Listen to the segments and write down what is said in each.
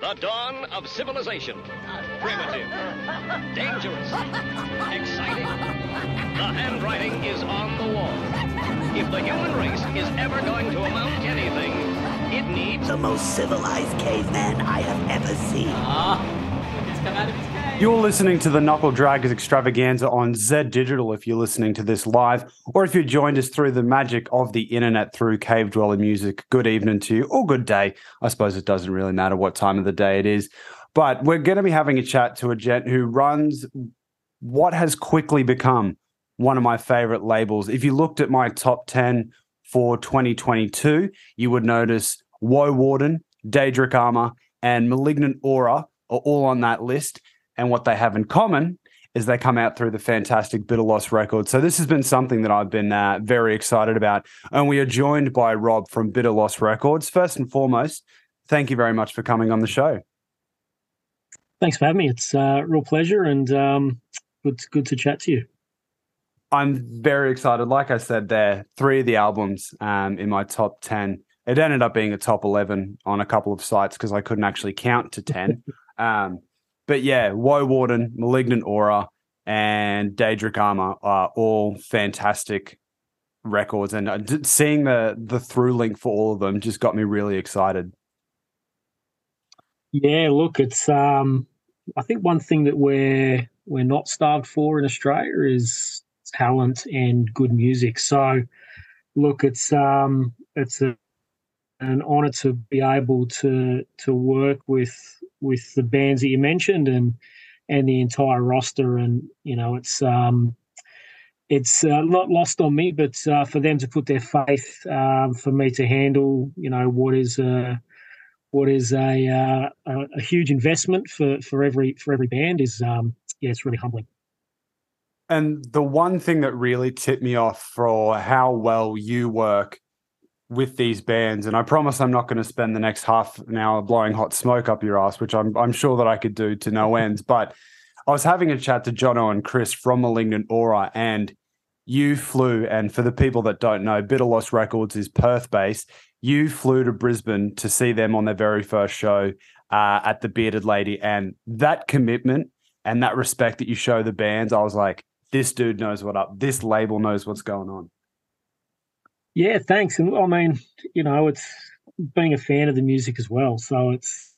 The dawn of civilization. Primitive. Dangerous. Exciting. The handwriting is on the wall. If the human race is ever going to amount to anything, it needs The most civilized caveman I have ever seen. Ah. It's come You're listening to the Knuckle Draggers extravaganza on Z Digital if you're listening to this live, or if you joined us through the magic of the internet through Cave Dweller Music. Good evening to you, or good day. I suppose it doesn't really matter what time of the day it is. But we're going to be having a chat to a gent who runs what has quickly become one of my favorite labels. If you looked at my top 10 for 2022, you would notice Woe Warden, Daedric Armor, and Malignant Aura are all on that list. And what they have in common is they come out through the fantastic Bitter Loss record. So this has been something that I've been uh, very excited about. And we are joined by Rob from Bitter Loss Records. First and foremost, thank you very much for coming on the show. Thanks for having me. It's a real pleasure and um, good, good to chat to you. I'm very excited. Like I said, there three of the albums um, in my top ten. It ended up being a top eleven on a couple of sites because I couldn't actually count to ten. um, but yeah, Woe Warden, Malignant Aura, and Daedric Armor are all fantastic records, and uh, seeing the the through link for all of them just got me really excited. Yeah, look, it's um, I think one thing that we're we're not starved for in Australia is talent and good music. So, look, it's um, it's a, an honour to be able to to work with with the bands that you mentioned and and the entire roster. And you know, it's um, it's uh, not lost on me, but uh, for them to put their faith um, for me to handle, you know, what is a what is a, uh, a a huge investment for for every for every band is um, yeah, it's really humbling. And the one thing that really tipped me off for how well you work with these bands, and I promise I'm not going to spend the next half an hour blowing hot smoke up your ass, which I'm I'm sure that I could do to no ends. But I was having a chat to Jono and Chris from Malignant Aura, and you flew. And for the people that don't know, Bitter Loss Records is Perth based. You flew to Brisbane to see them on their very first show uh, at the Bearded Lady, and that commitment and that respect that you show the bands, I was like, this dude knows what up. This label knows what's going on. Yeah, thanks. And I mean, you know, it's being a fan of the music as well. So it's,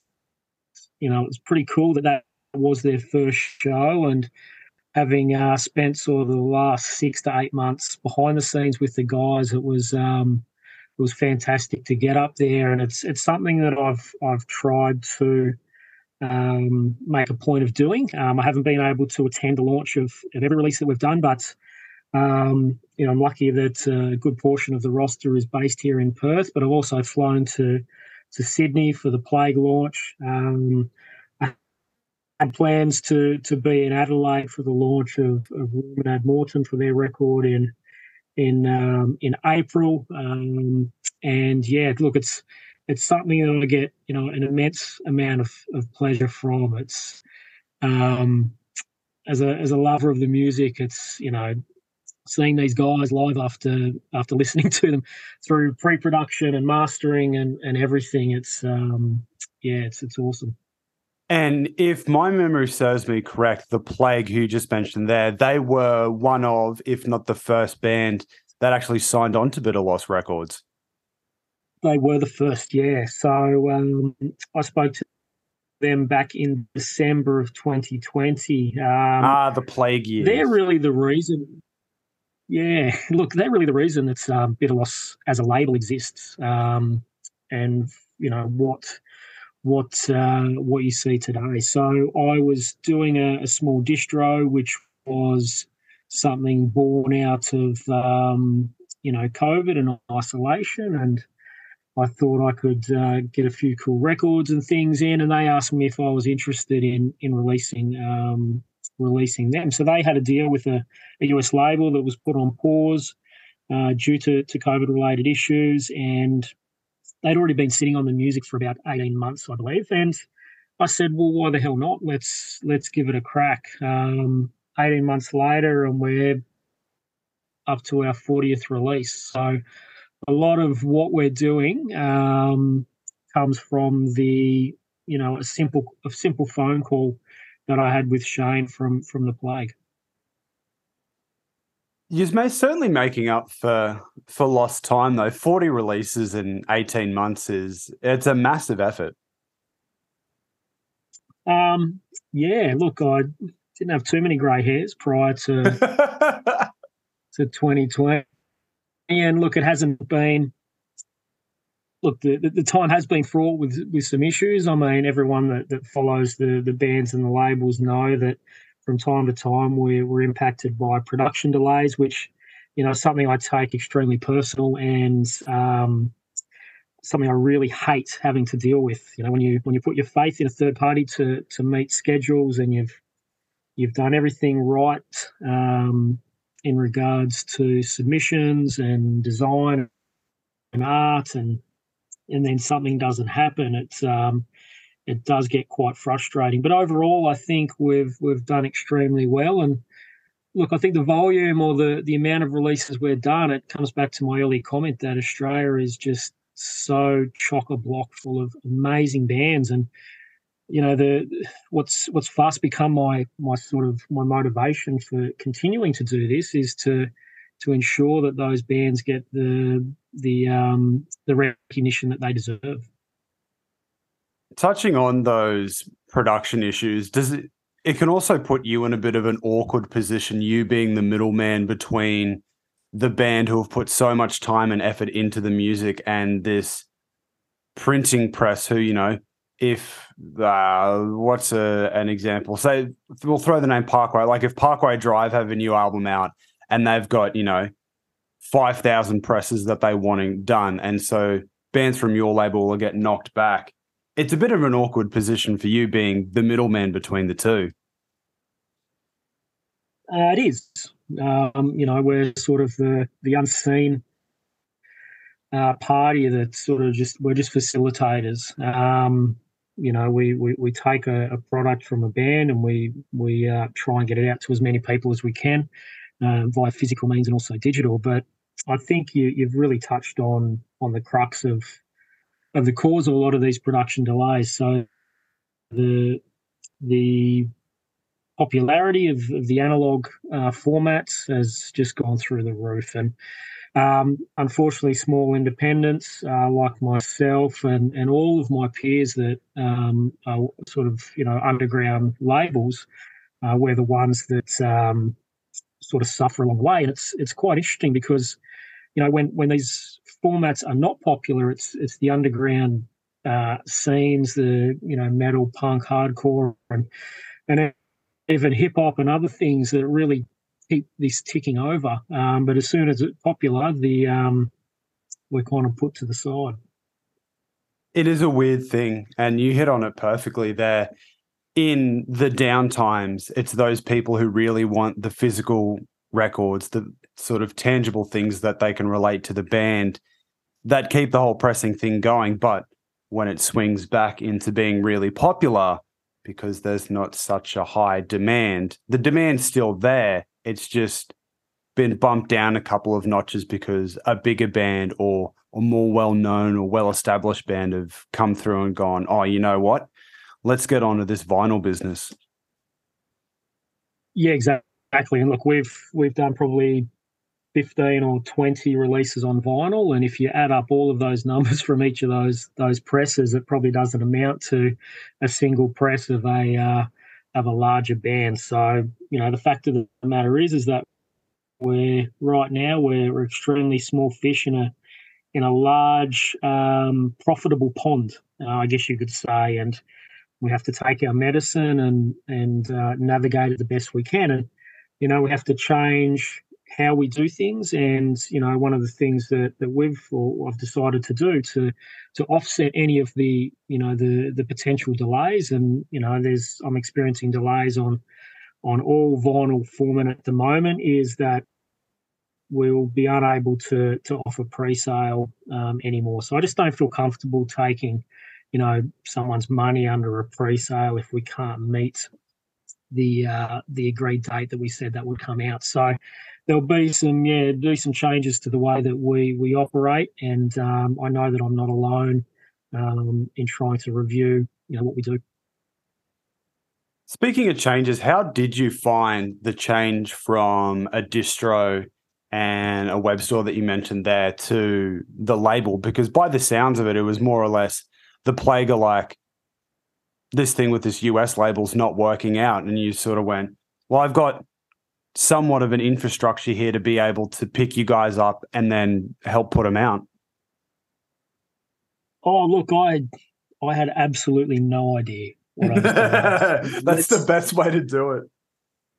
you know, it's pretty cool that that was their first show and having uh, spent sort of the last six to eight months behind the scenes with the guys, it was um, it was fantastic to get up there, and it's it's something that I've I've tried to um, make a point of doing. Um, I haven't been able to attend the launch of, of every release that we've done, but um, you know, I'm lucky that a good portion of the roster is based here in Perth, but I've also flown to to Sydney for the Plague launch. Um, had plans to to be in Adelaide for the launch of, of Lumen Ad Mortem for their record in in um, in April. Um, and yeah, look, it's it's something that I get you know an immense amount of, of pleasure from. It's um, as a as a lover of the music, it's you know seeing these guys live after after listening to them through pre-production and mastering and, and everything. It's um, yeah, it's it's awesome. And if my memory serves me correct, the Plague, who you just mentioned there, they were one of, if not the first band that actually signed on to Bitter Loss Records. They were the first, yeah. So um, I spoke to them back in December of 2020. Um, ah, the Plague years. they're really the reason. Yeah, look, they're really the reason that um, Bitter Loss as a label exists, um, and you know what what uh, what you see today. So I was doing a, a small distro, which was something born out of um, you know COVID and isolation, and I thought I could uh, get a few cool records and things in, and they asked me if I was interested in in releasing um, releasing them. So they had a deal with a, a US label that was put on pause uh, due to, to COVID related issues. And they'd already been sitting on the music for about 18 months, I believe. And I said, well, why the hell not? Let's let's give it a crack. Um, 18 months later, and we're up to our 40th release. So a lot of what we're doing um, comes from the you know a simple a simple phone call that I had with Shane from from the plague. You're certainly making up for for lost time though. Forty releases in eighteen months is it's a massive effort. Um, yeah, look, I didn't have too many grey hairs prior to to 2020, and look, it hasn't been. Look, the, the time has been fraught with with some issues. I mean, everyone that, that follows the the bands and the labels know that from time to time we're, we're impacted by production delays, which you know something I take extremely personal and um, something I really hate having to deal with. You know, when you when you put your faith in a third party to to meet schedules and you've you've done everything right um, in regards to submissions and design and art and and then something doesn't happen. It's um, it does get quite frustrating. But overall, I think we've we've done extremely well. And look, I think the volume or the the amount of releases we've done, it comes back to my early comment that Australia is just so chock a block full of amazing bands and you know the what's what's fast become my my sort of my motivation for continuing to do this is to to ensure that those bands get the the um the recognition that they deserve touching on those production issues, does it it can also put you in a bit of an awkward position, you being the middleman between the band who have put so much time and effort into the music and this printing press who, you know, if uh, what's a, an example? Say we'll throw the name Parkway. Like if Parkway Drive have a new album out and they've got, you know, five thousand presses that they wanting done. And so bands from your label will get knocked back it's a bit of an awkward position for you being the middleman between the two. Uh, it is. Um, you know, we're sort of the the unseen uh, party that sort of just we're just facilitators. Um, you know, we, we, we take a, a, product from a band and we we uh, try and get it out to as many people as we can uh, via physical means and also digital. But I think you, you've really touched on on the crux of of the cause of a lot of these production delays. So the the popularity of, of the analog uh, formats has just gone through the roof, and um, unfortunately, small independents uh, like myself and, and all of my peers that um, are sort of you know underground labels, uh, we're the ones that um, sort of suffer along the way, and it's it's quite interesting because you know when when these formats are not popular. It's it's the underground uh, scenes, the you know metal, punk, hardcore, and and even hip hop and other things that really keep this ticking over. Um, but as soon as it's popular, the um, we're kind of put to the side. It is a weird thing, and you hit on it perfectly there. In the downtimes, it's those people who really want the physical records, the sort of tangible things that they can relate to the band that keep the whole pressing thing going. But when it swings back into being really popular, because there's not such a high demand, the demand's still there. It's just been bumped down a couple of notches because a bigger band or a more well known or well established band have come through and gone, oh, you know what? Let's get on to this vinyl business. Yeah, exactly. And look, we've we've done probably 15 or 20 releases on vinyl and if you add up all of those numbers from each of those those presses it probably doesn't amount to a single press of a uh, of a larger band so you know the fact of the matter is is that we're right now we're, we're extremely small fish in a in a large um, profitable pond uh, i guess you could say and we have to take our medicine and and uh, navigate it the best we can and you know we have to change how we do things. And you know, one of the things that that we've or I've decided to do to to offset any of the you know the the potential delays. And you know, there's I'm experiencing delays on on all vinyl format at the moment. Is that we'll be unable to to offer pre-sale um, anymore. So I just don't feel comfortable taking, you know, someone's money under a pre-sale if we can't meet the uh, the agreed date that we said that would come out. So there'll be some yeah some changes to the way that we we operate, and um, I know that I'm not alone um, in trying to review you know what we do. Speaking of changes, how did you find the change from a distro and a web store that you mentioned there to the label? Because by the sounds of it, it was more or less the plague are like this thing with this US label's not working out. And you sort of went, well, I've got somewhat of an infrastructure here to be able to pick you guys up and then help put them out. Oh, look, I I had absolutely no idea That's let's, the best way to do it.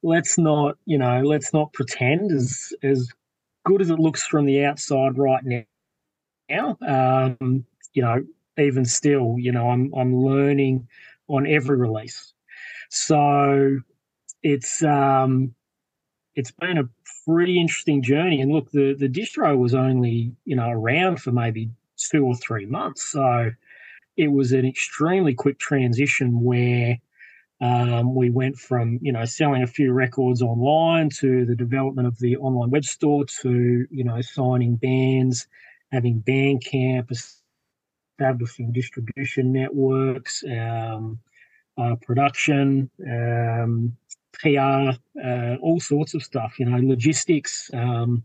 Let's not, you know, let's not pretend as as good as it looks from the outside right now. Um, you know, even still, you know, I'm I'm learning on every release. So it's um it's been a pretty interesting journey. And look, the the distro was only, you know, around for maybe two or three months. So it was an extremely quick transition where um, we went from you know selling a few records online to the development of the online web store to you know signing bands, having Bandcamp, establishing distribution networks, um, uh, production, um, PR, uh, all sorts of stuff. You know, logistics. Um,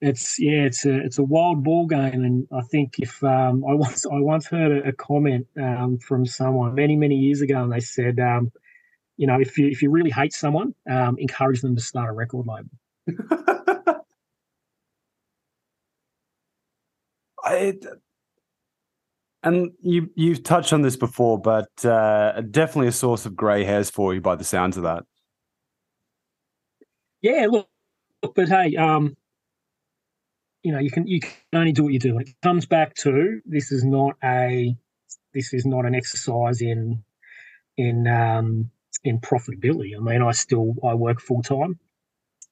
it's yeah, it's a it's a wild ball game, and I think if um, I once I once heard a, comment um, from someone many many years ago, and they said, um, you know, if you if you really hate someone, encourage them to start a record label. I, and you you've touched on this before, but uh, definitely a source of grey hairs for you by the sounds of that. Yeah, look, but hey, um, you know you can you can only do what you do. It comes back to this is not a this is not an exercise in in um, in profitability. I mean, I still I work full time.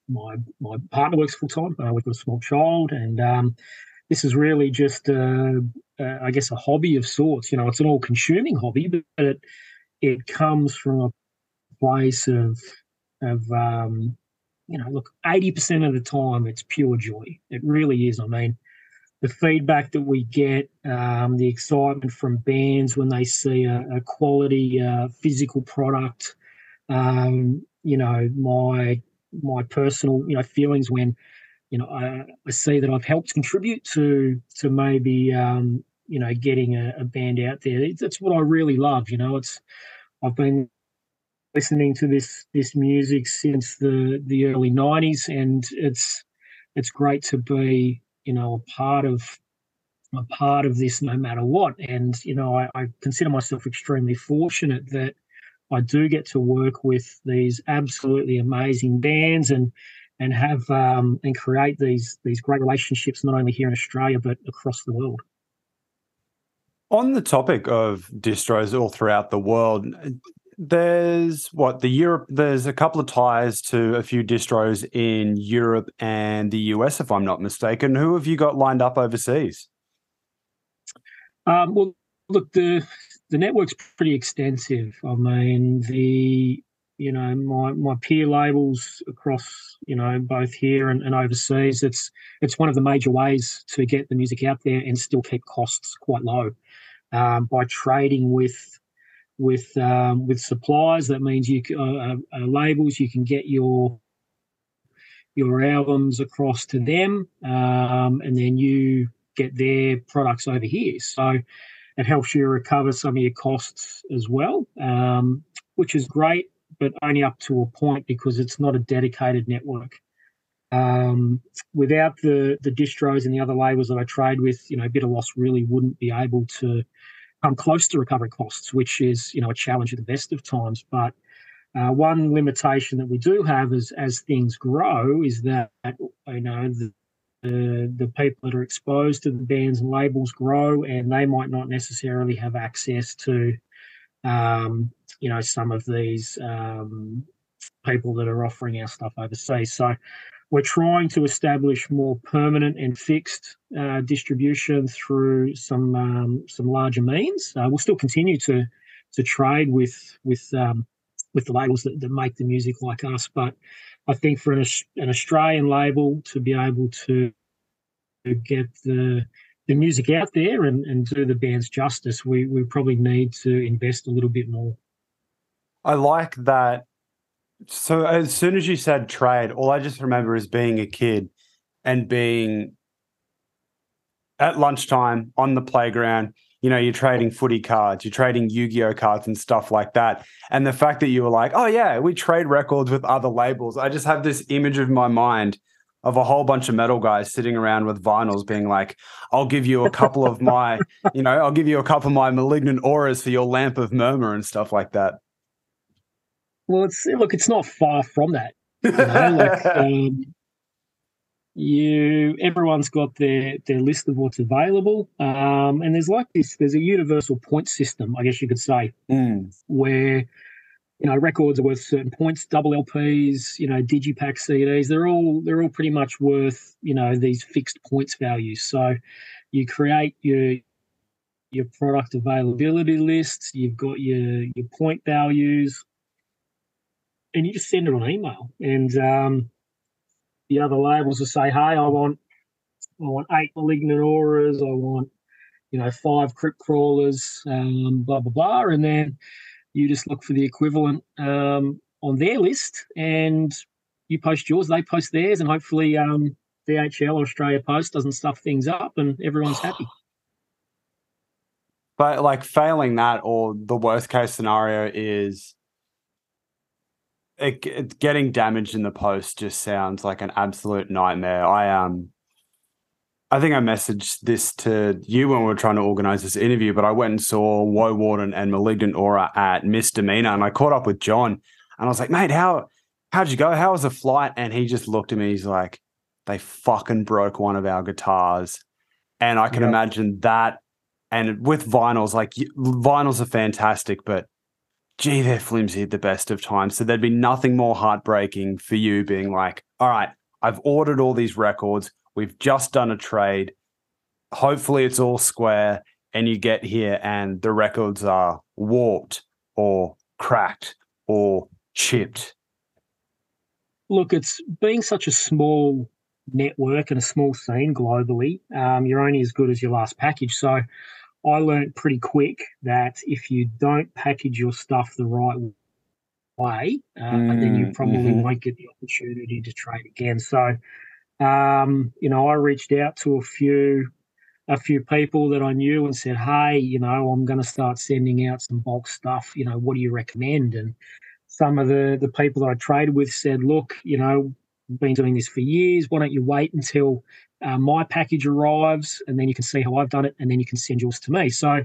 My my partner works full time. I work with a small child, and um, this is really just a, a, I guess a hobby of sorts. You know, it's an all consuming hobby, but it it comes from a place of of um, you know, look, 80% of the time it's pure joy. It really is. I mean, the feedback that we get, um, the excitement from bands when they see a, a quality uh, physical product, um, you know, my my personal, you know, feelings when, you know, I, I see that I've helped contribute to to maybe, um, you know, getting a, a band out there. That's what I really love. You know, it's I've been listening to this this music since the the early 90s and it's it's great to be you know a part of a part of this no matter what and you know I, I consider myself extremely fortunate that I do get to work with these absolutely amazing bands and and have um, and create these these great relationships not only here in Australia but across the world. On the topic of distros all throughout the world, there's what the Europe. There's a couple of ties to a few distros in Europe and the US, if I'm not mistaken. Who have you got lined up overseas? Um, well, look the the network's pretty extensive. I mean the you know my my peer labels across you know both here and, and overseas. It's it's one of the major ways to get the music out there and still keep costs quite low um, by trading with with um, with suppliers. That means you uh, uh, uh, labels. You can get your your albums across to them, um, and then you get their products over here. So it helps you recover some of your costs as well, um, which is great, but only up to a point because it's not a dedicated network. Um, without the the distros and the other labels that I trade with, you know, Bitter Loss really wouldn't be able to come close to recovering costs, which is you know a challenge at the best of times. But uh, one limitation that we do have is as things grow is that you know the, the, the people that are exposed to the bands and labels grow, and they might not necessarily have access to um, you know some of these um, people that are offering our stuff overseas. So we're trying to establish more permanent and fixed uh, distribution through some um, some larger means. Uh, we'll still continue to to trade with with um, with the labels that, that make the music like us, but I think for an, an Australian label to be able to, to get the the music out there and, and do the bands justice, we we probably need to invest a little bit more. I like that. So as soon as you said trade, all I just remember is being a kid and being at lunchtime on the playground. You know, you're trading footy cards, you're trading Yu Gi Oh cards and stuff like that. And the fact that you were like, oh, yeah, we trade records with other labels. I just have this image of my mind of a whole bunch of metal guys sitting around with vinyls being like, I'll give you a couple of my, you know, I'll give you a couple of my malignant auras for your Lamp of Murmuur and stuff like that. Well, it's look, it's not far from that. You know, like, um, you everyone's got their their list of what's available um, and there's like this there's a universal point system i guess you could say Mm. where you know records are worth certain points double lps you know digipack cds they're all they're all pretty much worth you know these fixed points values so you create your your product availability lists you've got your your point values and you just send it on email and um the other labels will say, "Hey, I want, I want eight malignant auras. I want, you know, five crypt crawlers, um, blah blah blah," and then you just look for the equivalent um, on their list, and you post yours. They post theirs, and hopefully, um, DHL or Australia Post doesn't stuff things up, and everyone's happy. But like failing that, or the worst case scenario is it, it getting damaged in the post. Just sounds like an absolute nightmare. I um, I think I messaged this to you when we were trying to organize this interview, but I went and saw Woe Warden and Malignant Aura at Misdemeanor, and I caught up with John, and I was like, mate, how how'd you go? How was the flight? And he just looked at me. He's like, they fucking broke one of our guitars, and I can Yeah. imagine that. And with vinyls, like vinyls are fantastic, but gee, they're flimsy at the best of times. So there'd be nothing more heartbreaking for you being like, all right, I've ordered all these records. We've just done a trade. Hopefully it's all square. And you get here and the records are warped or cracked or chipped. Look, it's being such a small network and a small scene globally. Um, you're only as good as your last package. So I learned pretty quick that if you don't package your stuff the right way, uh, then you Mm, probably mhm. won't get the opportunity to trade again. So, um, you know, I reached out to a few a few people that I knew and said, "Hey, you know, I'm going to start sending out some bulk stuff. You know, what do you recommend?" And some of the the people that I traded with said, "Look, you know, been doing this for years. Why don't you wait until uh, my package arrives, and then you can see how I've done it, and then you can send yours to me." So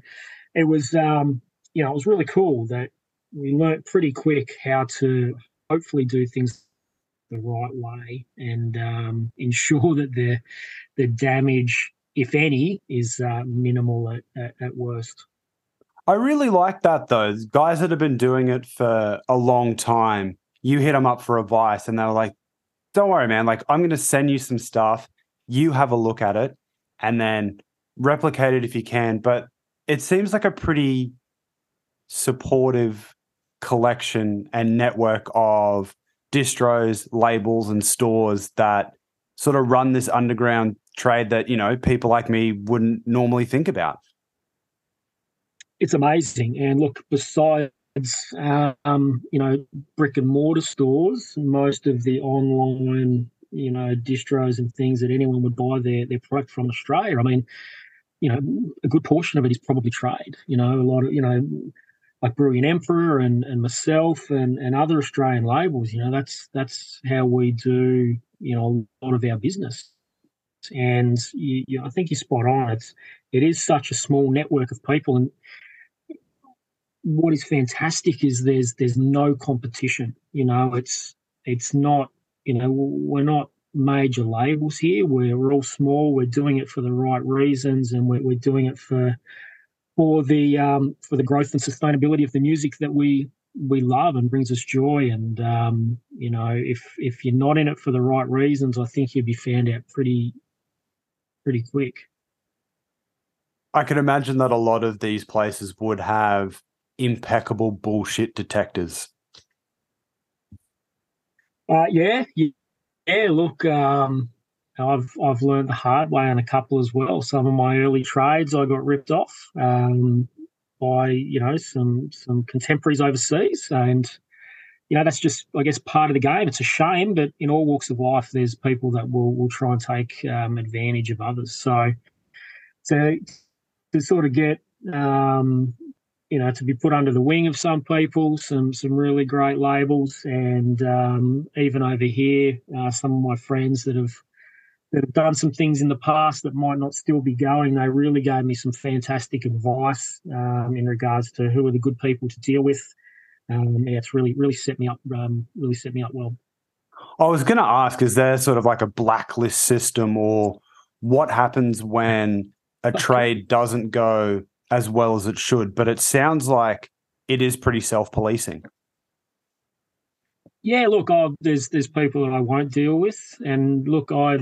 it was, um, you know, it was really cool that we learnt pretty quick how to hopefully do things the right way and um, ensure that the the damage, if any, is uh, minimal at, at, at worst. I really like that though. Guys that have been doing it for a long time, you hit them up for advice and they're like, don't worry, man. Like, I'm going to send you some stuff. You have a look at it and then replicate it if you can. But it seems like a pretty supportive collection and network of distros, labels, and stores that sort of run this underground trade that, you know, people like me wouldn't normally think about. it's amazing. And look, besides um, you know brick and mortar stores, most of the online you know distros and things that anyone would buy their their product from Australia. I mean, you know, a good portion of it is probably trade. You know, a lot of you know. Like Brilliant Emperor and, and myself and, and other Australian labels, you know, that's that's how we do, you know, a lot of our business. And you, you, I think you're spot on. It's it is such a small network of people, and what is fantastic is there's there's no competition. You know, it's it's not you know we're not major labels here. We're, we're all small. We're doing it for the right reasons, and we're, we're doing it for for the um, for the growth and sustainability of the music that we we love and brings us joy. And um, you know, if if you're not in it for the right reasons, I think you'd be found out pretty pretty quick. I can imagine that a lot of these places would have impeccable bullshit detectors. Uh, yeah, yeah. yeah, Look, um, I've I've learned the hard way on a couple as well. Some of my early trades I got ripped off um, by you know some some contemporaries overseas, and you know that's just I guess part of the game. It's a shame, but in all walks of life, there's people that will will try and take um, advantage of others. So to to sort of get um, you know to be put under the wing of some people, some some really great labels, and um, even over here, uh, some of my friends that have that have done some things in the past that might not still be going. They really gave me some fantastic advice um, in regards to who are the good people to deal with. Um, yeah, it's really really set me up um, really set me up well. I was going to ask: Is there sort of like a blacklist system, or what happens when a trade doesn't go as well as it should? But it sounds like it is pretty self-policing. Yeah, look, I, there's there's people that I won't deal with, and look, I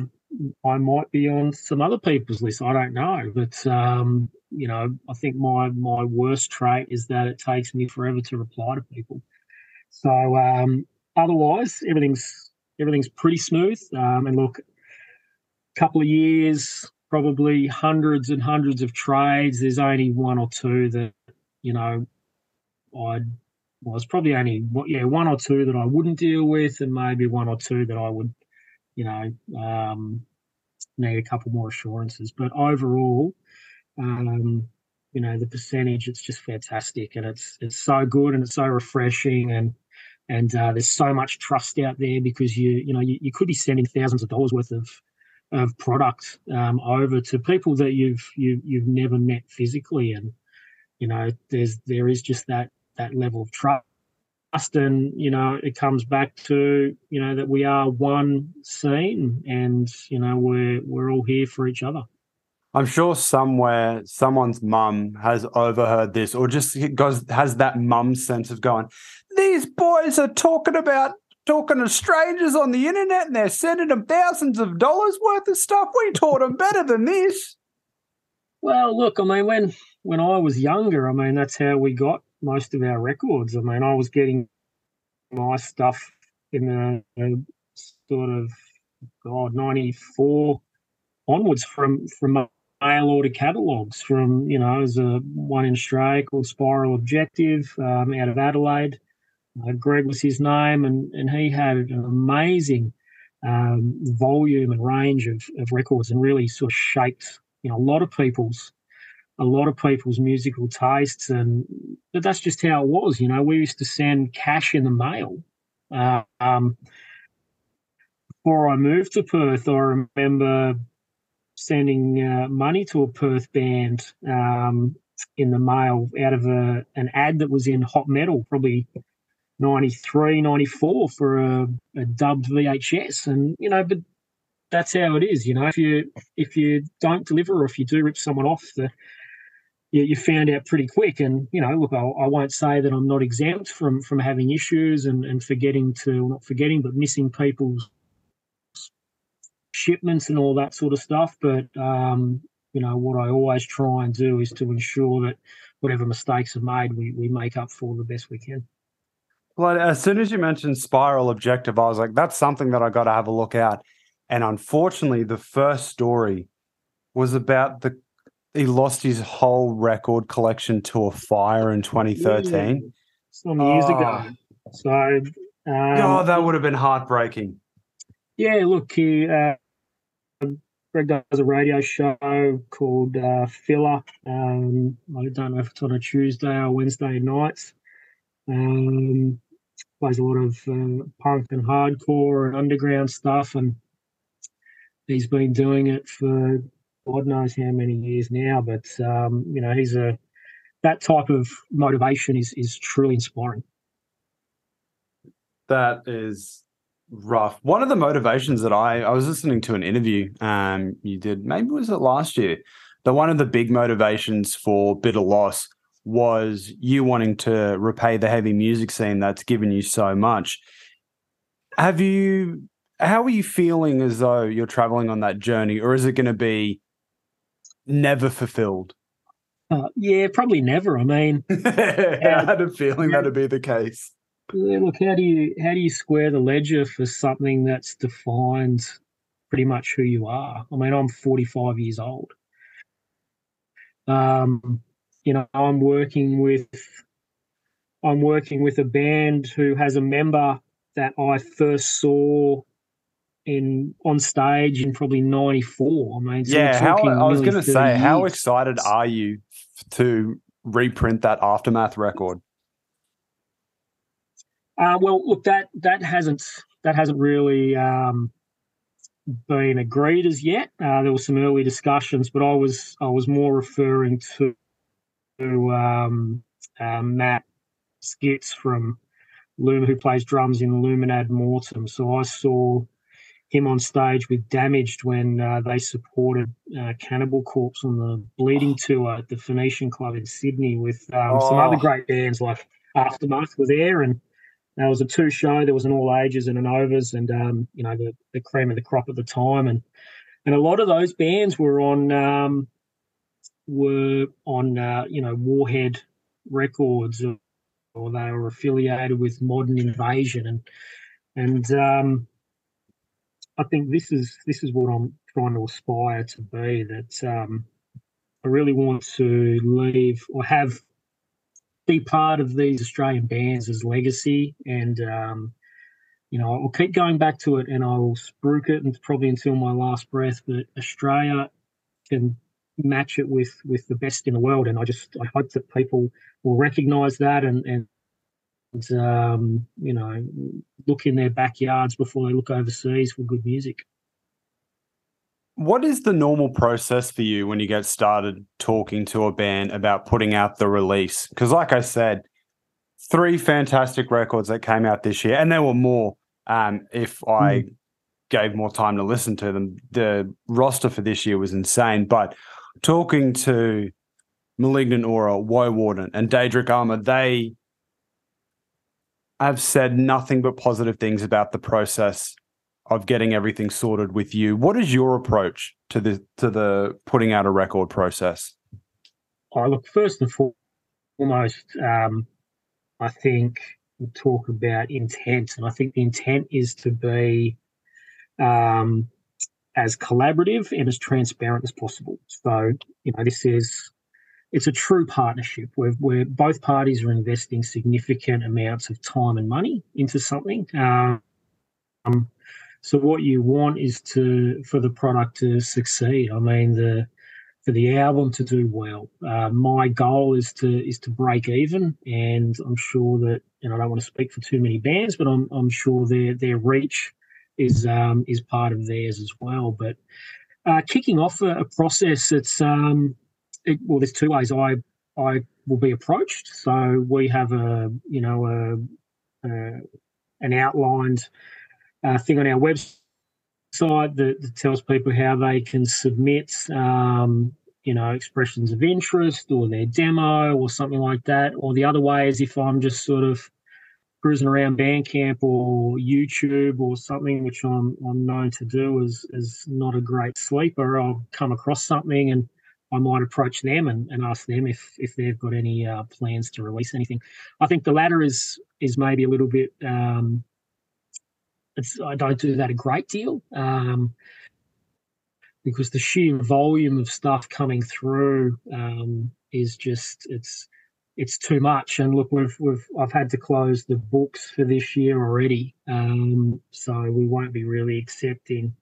I might be on some other people's list. I don't know, but um, you know, I think my my worst trait is that it takes me forever to reply to people. So um, otherwise, everything's everything's pretty smooth. Um, and look, a couple of years, probably hundreds and hundreds of trades. There's only one or two that you know I was probably only yeah one or two that I wouldn't deal with, and maybe one or two that I would you know, um, need a couple more assurances. But overall, um, you know, the percentage it's just fantastic, and it's it's so good and it's so refreshing, and and uh, there's so much trust out there because you you know you, you could be sending thousands of dollars worth of of product um, over to people that you've you, you've never met physically, and you know there's there is just that that level of trust. And you know it comes back to you know that we are one scene and you know we're we're all here for each other. I'm sure somewhere someone's mum has overheard this or just goes has that mum sense of going these boys are talking about talking to strangers on the internet and they're sending them thousands of dollars worth of stuff we taught them better than this well look i mean when when i was younger i mean that's how we got most of our records. I mean, I was getting my stuff in the sort of God ninety four onwards from from mail order catalogues from you know as a one in Australia called Spiral Objective um, out of Adelaide. Uh, Greg was his name, and and he had an amazing um, volume and range of, of records, and really sort of shaped you know a lot of people's a lot of people's musical tastes, and but that's just how it was. You know, we used to send cash in the mail. Uh, um, before I moved to Perth, I remember sending uh, money to a Perth band um, in the mail out of a, an ad that was in Hot Metal, probably 93, 94 for a, a dubbed VHS. And, you know, but that's how it is. You know, if you if you don't deliver or if you do rip someone off, the you, you found out pretty quick. And you know, look, I, I, won't say that I'm not exempt from from having issues and, and forgetting to not forgetting, but missing people's shipments and all that sort of stuff. But um, you know, what I always try and do is to ensure that whatever mistakes are made, we we make up for the best we can. Well, as soon as you mentioned Spiral Objective, I was like, that's something that I got to have a look at. And unfortunately, the first story was about the he lost his whole record collection to a fire in 2013. Some years oh. ago. So, um, oh, that would have been heartbreaking. Yeah, look, he, uh, Greg does a radio show called uh, Filler. Um, I don't know if it's on a Tuesday or Wednesday nights. Um, plays a lot of uh, punk and hardcore and underground stuff, and he's been doing it for God knows how many years now. But um, you know, he's a that type of motivation is is truly inspiring. That is rough. One of the motivations that I I was listening to an interview um you did maybe was it last year that one of the big motivations for bitter loss was you wanting to repay the heavy music scene that's given you so much. Have you how are you feeling as though you're traveling on that journey or is it going to be never fulfilled? Uh, yeah, probably never. I mean, I had a feeling yeah, that'd be the case. Yeah, look, how do you how do you square the ledger for something that's defined pretty much who you are. I mean, I'm 45 years old. Um, you know, I'm working with I'm working with a band who has a member that I first saw in on stage in probably '94. I mean, so yeah. How I was going to say, years. how excited are you to reprint that aftermath record? Uh, well, look that that hasn't that hasn't really um, been agreed as yet. Uh, there were some early discussions, but I was I was more referring to, to um, uh, Matt Skitz from Lum, who plays drums in Lumen Ad Mortem. So I saw him on stage with Damaged when uh, they supported uh, Cannibal Corpse on the Bleeding tour at the Phoenician Club in Sydney with um, oh. some other great bands like Aftermath were there and there was a two show. There was an all ages and an overs, and um, you know the, the cream of the crop at the time, and and a lot of those bands were on um, were on uh, you know Warhead Records, or, or, they were affiliated with Modern Invasion, and and um, I think this is this is what I'm trying to aspire to be. That um, I really want to leave or have be part of these Australian bands as legacy. And, um, you know, I'll keep going back to it and I'll spruik it and probably until my last breath. But Australia can match it with with the best in the world. And I just I hope that people will recognise that and and um, you know, look in their backyards before they look overseas for good music. What is the normal process for you when you get started talking to a band about putting out the release? Because, like I said, three fantastic records that came out this year, and there were more um, if I mm. gave more time to listen to them. The roster for this year was insane. But talking to Malignant Aura, Woewarden, and Daedric Armor, they have said nothing but positive things about the process of getting everything sorted with you. What is your approach to the to the putting out a record process? I oh, look first and foremost. Um, I think we talk about intent, and I think the intent is to be um, as collaborative and as transparent as possible. So you know, this is it's a true partnership where, where both parties are investing significant amounts of time and money into something. Um, so what you want is to for the product to succeed. I mean the for the album to do well. Uh, my goal is to is to break even, and I'm sure that and I don't want to speak for too many bands, but I'm I'm sure their their reach is um, is part of theirs as well. But uh, kicking off a, a process, it's um, it, well, there's two ways I I will be approached. So we have a you know a, a an outlined uh, thing on our website that, that, tells people how they can submit, um, you know, expressions of interest or their demo or something like that. Or the other way is if I'm just sort of cruising around Bandcamp or YouTube or something, which I'm I'm known to do is, as not a great sleeper. I'll come across something and I might approach them and, and ask them if if they've got any uh, plans to release anything. I think the latter is is maybe a little bit um, it's, I don't do that a great deal um, because the sheer volume of stuff coming through um, is just it's it's too much. And look, we've we've I've had to close the books for this year already, um, so we won't be really accepting.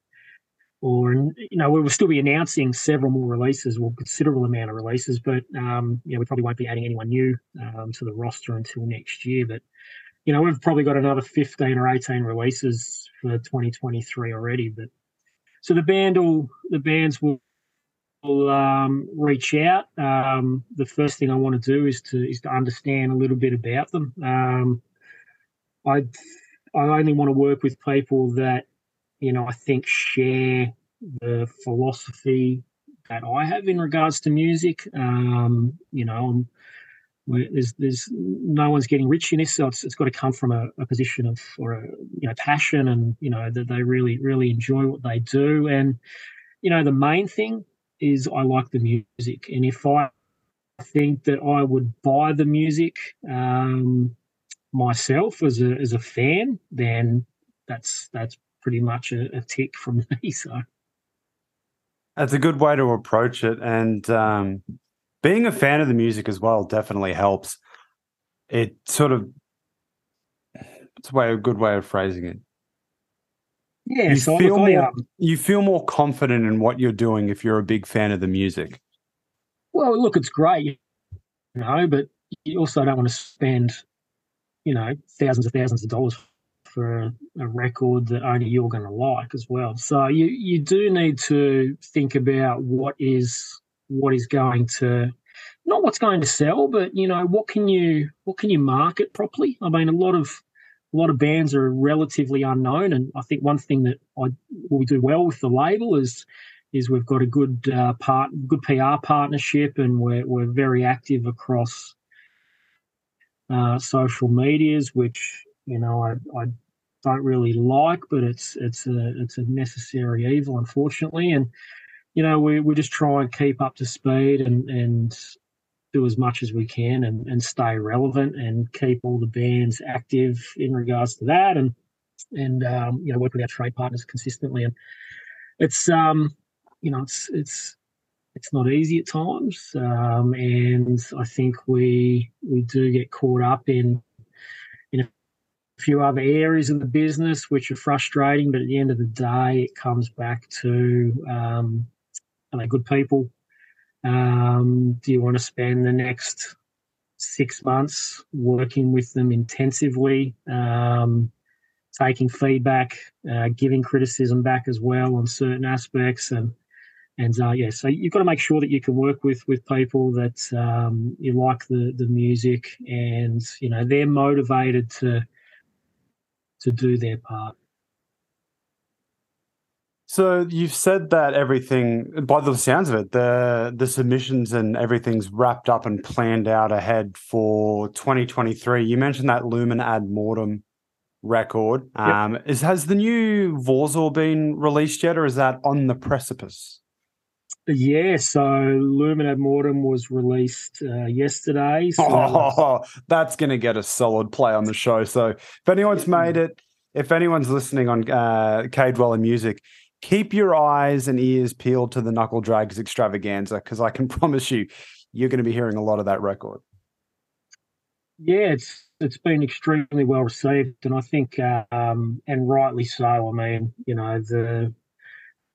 Or you know we will still be announcing several more releases, or considerable amount of releases, but um, you know we probably won't be adding anyone new um, to the roster until next year. But you know, we've probably got another 15 or 18 releases for 2023 already. But so the band will, the bands will um, reach out. Um, the first thing I want to do is to is to understand a little bit about them. Um, I I only want to work with people that you know I think share the philosophy that I have in regards to music. Um, you know, there's there's no one's getting rich in this, so it's, it's got to come from a, a position of or a you know passion, and you know that they really really enjoy what they do, and you know the main thing is I like the music, and if I think that I would buy the music um, myself as a as a fan, then that's that's pretty much a, a tick from me. So that's a good way to approach it, and um, being a fan of the music as well definitely helps. It sort of it's a way a good way of phrasing it. Yeah, you so feel look, more, um, you feel more confident in what you're doing if you're a big fan of the music. well, look, it's great, you know, but you also don't want to spend, you know, thousands of thousands of dollars for a, a record that only you're going to like as well. So you you do need to think about what is what is going to not what's going to sell, but you know what can you what can you market properly. I mean, a lot of a lot of bands are relatively unknown, and I think one thing that I we do well with the label is is we've got a good uh, part good PR partnership, and we're we're very active across uh, social medias, which you know I, I don't really like, but it's it's a it's a necessary evil, unfortunately, and you know we we just try and keep up to speed and and do as much as we can and, and stay relevant and keep all the bands active in regards to that and and um, you know work with our trade partners consistently. And it's um you know it's it's it's not easy at times um, and I think we we do get caught up in in a few other areas of the business which are frustrating but at the end of the day it comes back to um, are they good people um, do you want to spend the next six months working with them intensively, um, taking feedback, uh, giving criticism back as well on certain aspects, and and uh, yeah, so you've got to make sure that you can work with with people that um, you like the the music, and you know they're motivated to to do their part. So you've said that everything, by the sounds of it, the the submissions and everything's wrapped up and planned out ahead for 2023. You mentioned that Lumen Ad Mortem record. Um, is has the new Vorzor been released yet, or is that on the precipice? Yeah, so Lumen Ad Mortem was released uh, yesterday. So Oh, that's going to get a solid play on the show. So if anyone's made it, if anyone's listening on uh, Cave Dweller Music, keep your eyes and ears peeled to the Knuckle Drags extravaganza because I can promise you, you're going to be hearing a lot of that record. Yeah, it's it's been extremely well received, and I think, um, and rightly so. I mean, you know, the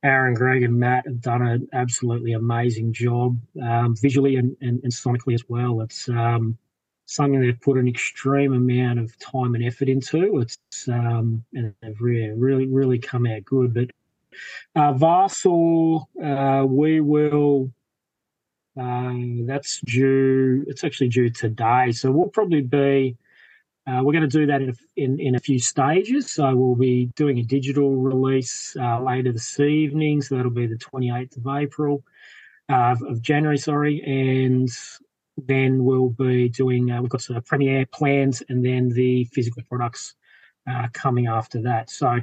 Aaron, Greg, and Matt have done an absolutely amazing job um, visually and, and, and sonically as well. It's um, something they've put an extreme amount of time and effort into. It's um, and they've really, really, really come out good. But uh, Varsor, uh, we will. Um, that's due. It's actually due today, so we'll probably be. Uh, we're going to do that in a, in, in a few stages. So we'll be doing a digital release uh, later this evening. So that'll be the 28th of April, uh, of January, sorry. And then we'll be doing, uh, we've got of premiere plans and then the physical products uh, coming after that. So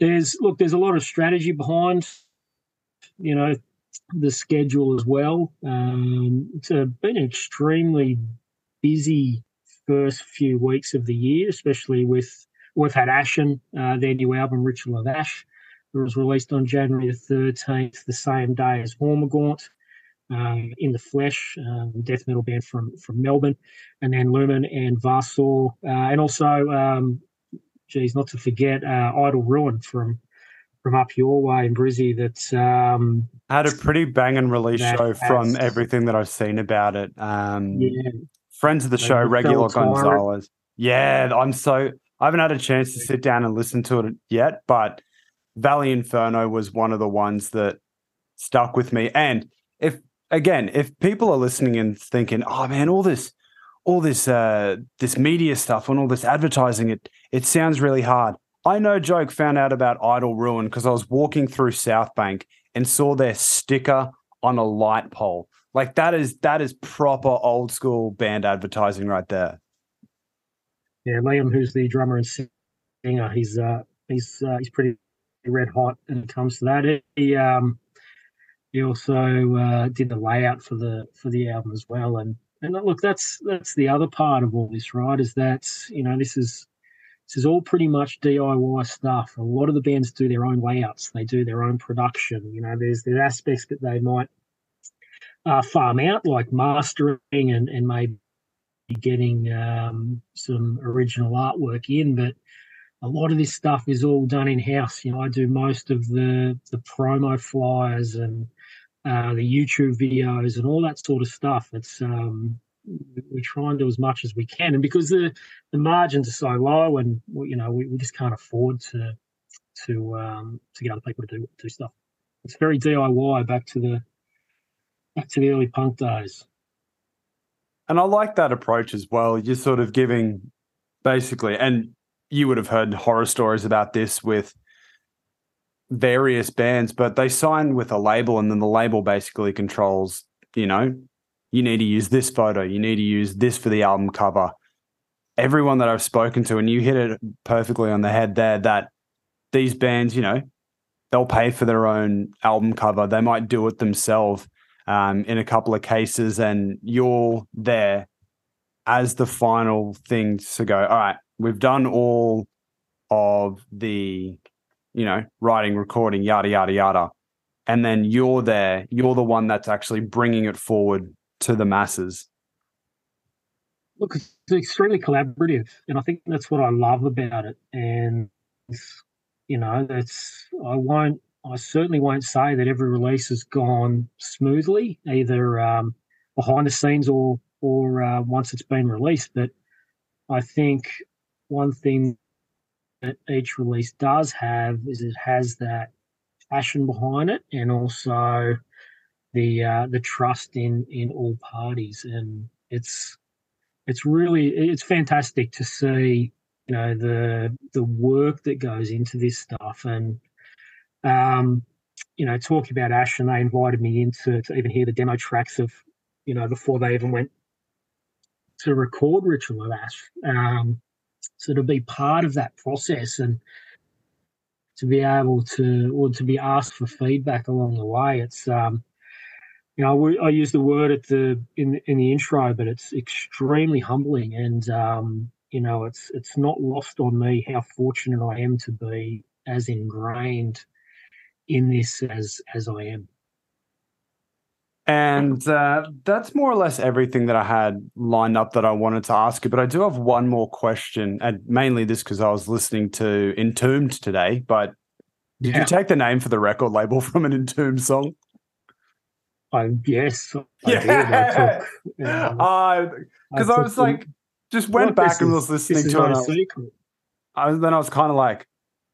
there's, look, there's a lot of strategy behind, you know, the schedule as well. Um, it's a, been an extremely busy first few weeks of the year, especially with we've had Ashen, uh, their new album Ritual of Ash. It was released on January the 13th, the same day as Hormagaunt. Um, in the Flesh, um, death metal band from from Melbourne, and then Lumen and Varsor, uh, and also, um, geez, not to forget uh, Idle Ruin from from up your way in Brizzy. That um, Had a pretty banging release show from everything that I've seen about it. Um, yeah, Friends of the show, regular Gonzalez. Yeah, I'm so I haven't had a chance to sit down and listen to it yet, but Valley Inferno was one of the ones that stuck with me. And if again, if people are listening and thinking, "Oh man, all this, all this, uh, this media stuff and all this advertising, it it sounds really hard." I no joke found out about Idle Ruin because I was walking through South Bank and saw their sticker on a light pole. Like that is that is proper old school band advertising right there. yeah. Liam, who's the drummer and singer, he's uh, he's uh, he's pretty red hot when it comes to that. He um, he also uh, did the layout for the for the album as well. And and look, that's that's the other part of all this, right? Is that you know this is this is all pretty much DIY stuff. A lot of the bands do their own layouts, they do their own production. You know, there's there's aspects that they might uh, farm out, like mastering and and maybe getting um, some original artwork in, but a lot of this stuff is all done in house. You know, I do most of the the promo flyers and uh, the YouTube videos and all that sort of stuff. It's um, we try and do as much as we can, and because the the margins are so low, and you know we, we just can't afford to to um, to get other people to do do stuff. It's very DIY back to the back to the early punk days. And I like that approach as well. You're sort of giving basically, and you would have heard horror stories about this with various bands, but they sign with a label and then the label basically controls, you know, you need to use this photo, you need to use this for the album cover. Everyone that I've spoken to, and you hit it perfectly on the head there, that these bands, you know, they'll pay for their own album cover. They might do it themselves um, in a couple of cases, and you're there as the final thing to go, all right, we've done all of the, you know, writing, recording, yada, yada, yada. And then you're there, you're the one that's actually bringing it forward to the masses. Look, it's extremely collaborative. And I think that's what I love about it. And, you know, that's, I won't, I certainly won't say that every release has gone smoothly, either um, behind the scenes or, or uh, once it's been released. But I think one thing each release does have is it has that passion behind it and also the uh, the trust in in all parties. And it's it's really it's fantastic to see you know the the work that goes into this stuff. And um you know talking about Ash and they invited me in to, to even hear the demo tracks of you know before they even went to record Ritual of Ash. Um so to be part of that process and to be able to or to be asked for feedback along the way, it's um, you know I, I use the word at the in in the intro, but it's extremely humbling and um, you know it's it's not lost on me how fortunate I am to be as ingrained in this as as I am. And uh, that's more or less everything that I had lined up that I wanted to ask you. But I do have one more question, and mainly this because I was listening to Entombed today. But did yeah. you take the name for the record label from an Entombed song? I yes, I yeah. Because uh, I, I was like, just went back is, and was listening to it. I, then I was kind of like,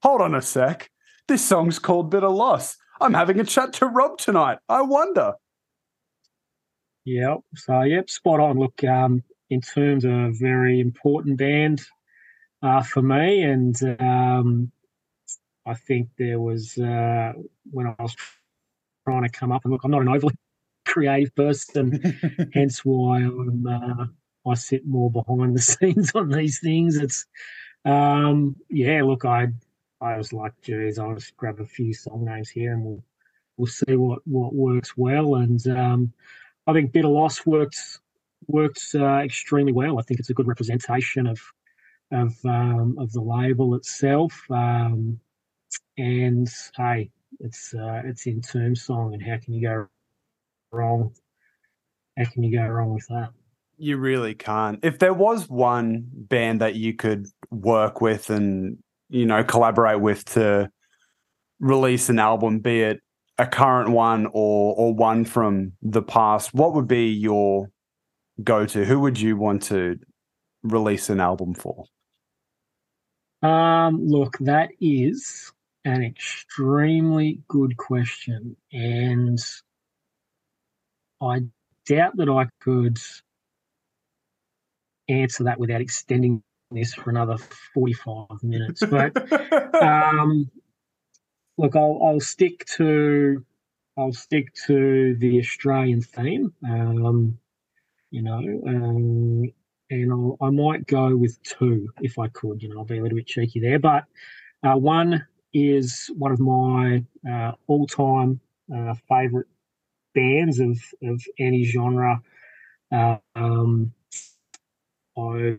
hold on a sec. This song's called Bitter Loss. I'm having a chat to Rob tonight. I wonder. Yeah. So, yep, spot on. Look, um, Entombed a very important band uh, for me, and um, I think there was uh, when I was trying to come up and look, I'm not an overly creative person, hence why I'm uh, I sit more behind the scenes on these things. It's um, yeah, look, I I was like, geez, I'll just grab a few song names here and we'll we'll see what what works well and um, I think Bitter Loss works works uh, extremely well. I think it's a good representation of of um, of the label itself. Um, and hey, it's uh, it's Entombed song, and how can you go wrong? How can you go wrong with that? You really can't. If there was one band that you could work with and you know collaborate with to release an album, be it a current one or or one from the past, what would be your go to? Who would you want to release an album for? Um, look, that is an extremely good question, and I doubt that I could answer that without extending this for another 45 minutes. But um, look, I'll, I'll stick to I'll stick to the Australian theme. Um, you know, um, and I'll, i might go with two if I could. You know, I'll be a little bit cheeky there, but uh, one is one of my uh, all-time uh, favourite bands of of any genre. Um, I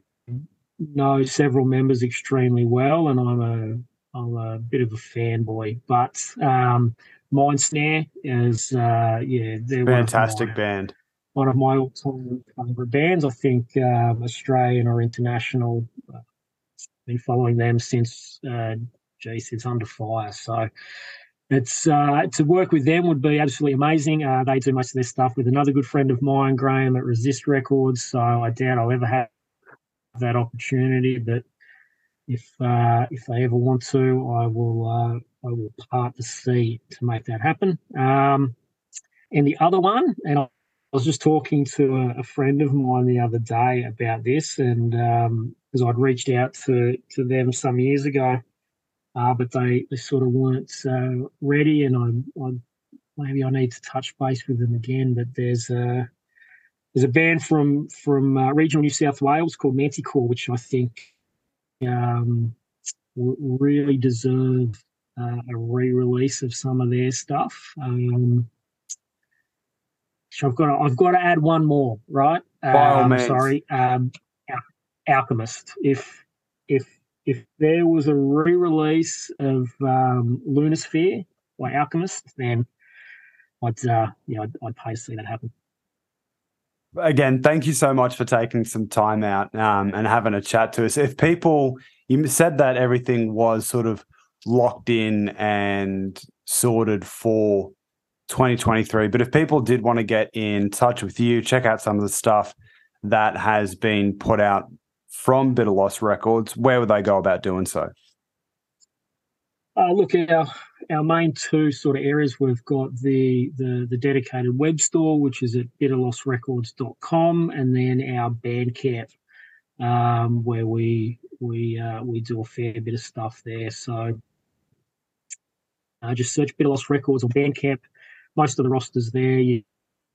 know several members extremely well, and I'm a I'm a bit of a fanboy. But um, Mindsnare is uh, yeah, they're Fantastic one my, band. one of my all-time favorite bands. I think um, Australian or international. Uh, been following them since uh, gee, since Under Fire. So it's uh, to work with them would be absolutely amazing. Uh, they do most of their stuff with another good friend of mine, Graham at Resist Records. So I doubt I'll ever have that opportunity, but if uh, if they ever want to, I will uh, I will part the sea to make that happen. Um, and the other one, and I was just talking to a, a, friend of mine the other day about this, and because um, I'd reached out to to them some years ago, uh, but they, they sort of weren't uh, ready, and I, I maybe I need to touch base with them again. But there's a there's a band from from uh, regional New South Wales called Manticore, which I think um, really deserve uh, a re-release of some of their stuff. Um, so I've got to, I've got to add one more, right? Um, sorry, um, Alchemist. If if if there was a re-release of um, Lunasphere by Alchemist, then I'd uh, yeah I'd, I'd pay to see that happen again, thank you so much for taking some time out um, and having a chat to us. If people, you said that everything was sort of locked in and sorted for 2023, but if people did want to get in touch with you, check out some of the stuff that has been put out from Bitter Loss Records, where would they go about doing so? Uh, look, our our main two sort of areas we've got the the, the dedicated web store, which is at bitterlossrecords.com, and then our Bandcamp, um, where we we uh, we do a fair bit of stuff there. So uh, just search Bitter Loss Records on Bandcamp. Most of the rosters there. You,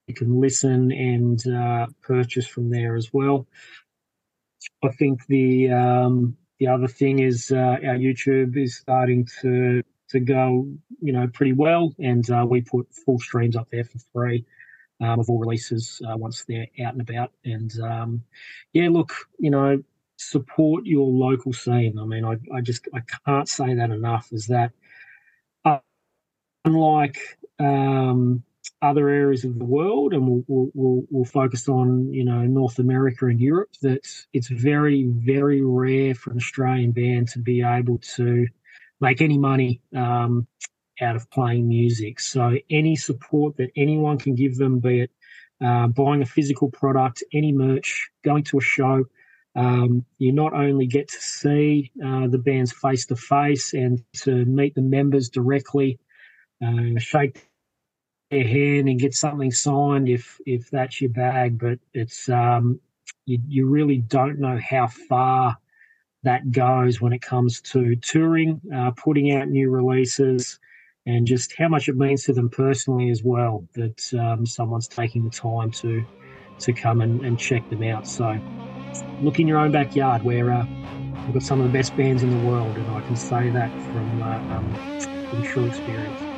you can listen and uh, purchase from there as well. I think the um, the other thing is uh, our YouTube is starting to to go, you know, pretty well, and uh, we put full streams up there for free um, of all releases uh, once they're out and about. And um, yeah, look, you know, support your local scene. I mean, I, I just I can't say that enough. Is that uh, unlike um, other areas of the world, and we'll, we'll, we'll, we'll, focus on you know North America and Europe. That it's very very rare for an Australian band to be able to make any money um, out of playing music. So any support that anyone can give them, be it uh, buying a physical product, any merch, going to a show. Um, you not only get to see uh, the bands face to face and to meet the members directly, uh, shake their hand and get something signed if if that's your bag. But it's um, you, you really don't know how far that goes when it comes to touring, uh, putting out new releases, and just how much it means to them personally as well that um, someone's taking the time to to come and, and, check them out. So look in your own backyard where uh, we've got some of the best bands in the world, and I can say that from, uh, um, from true experience.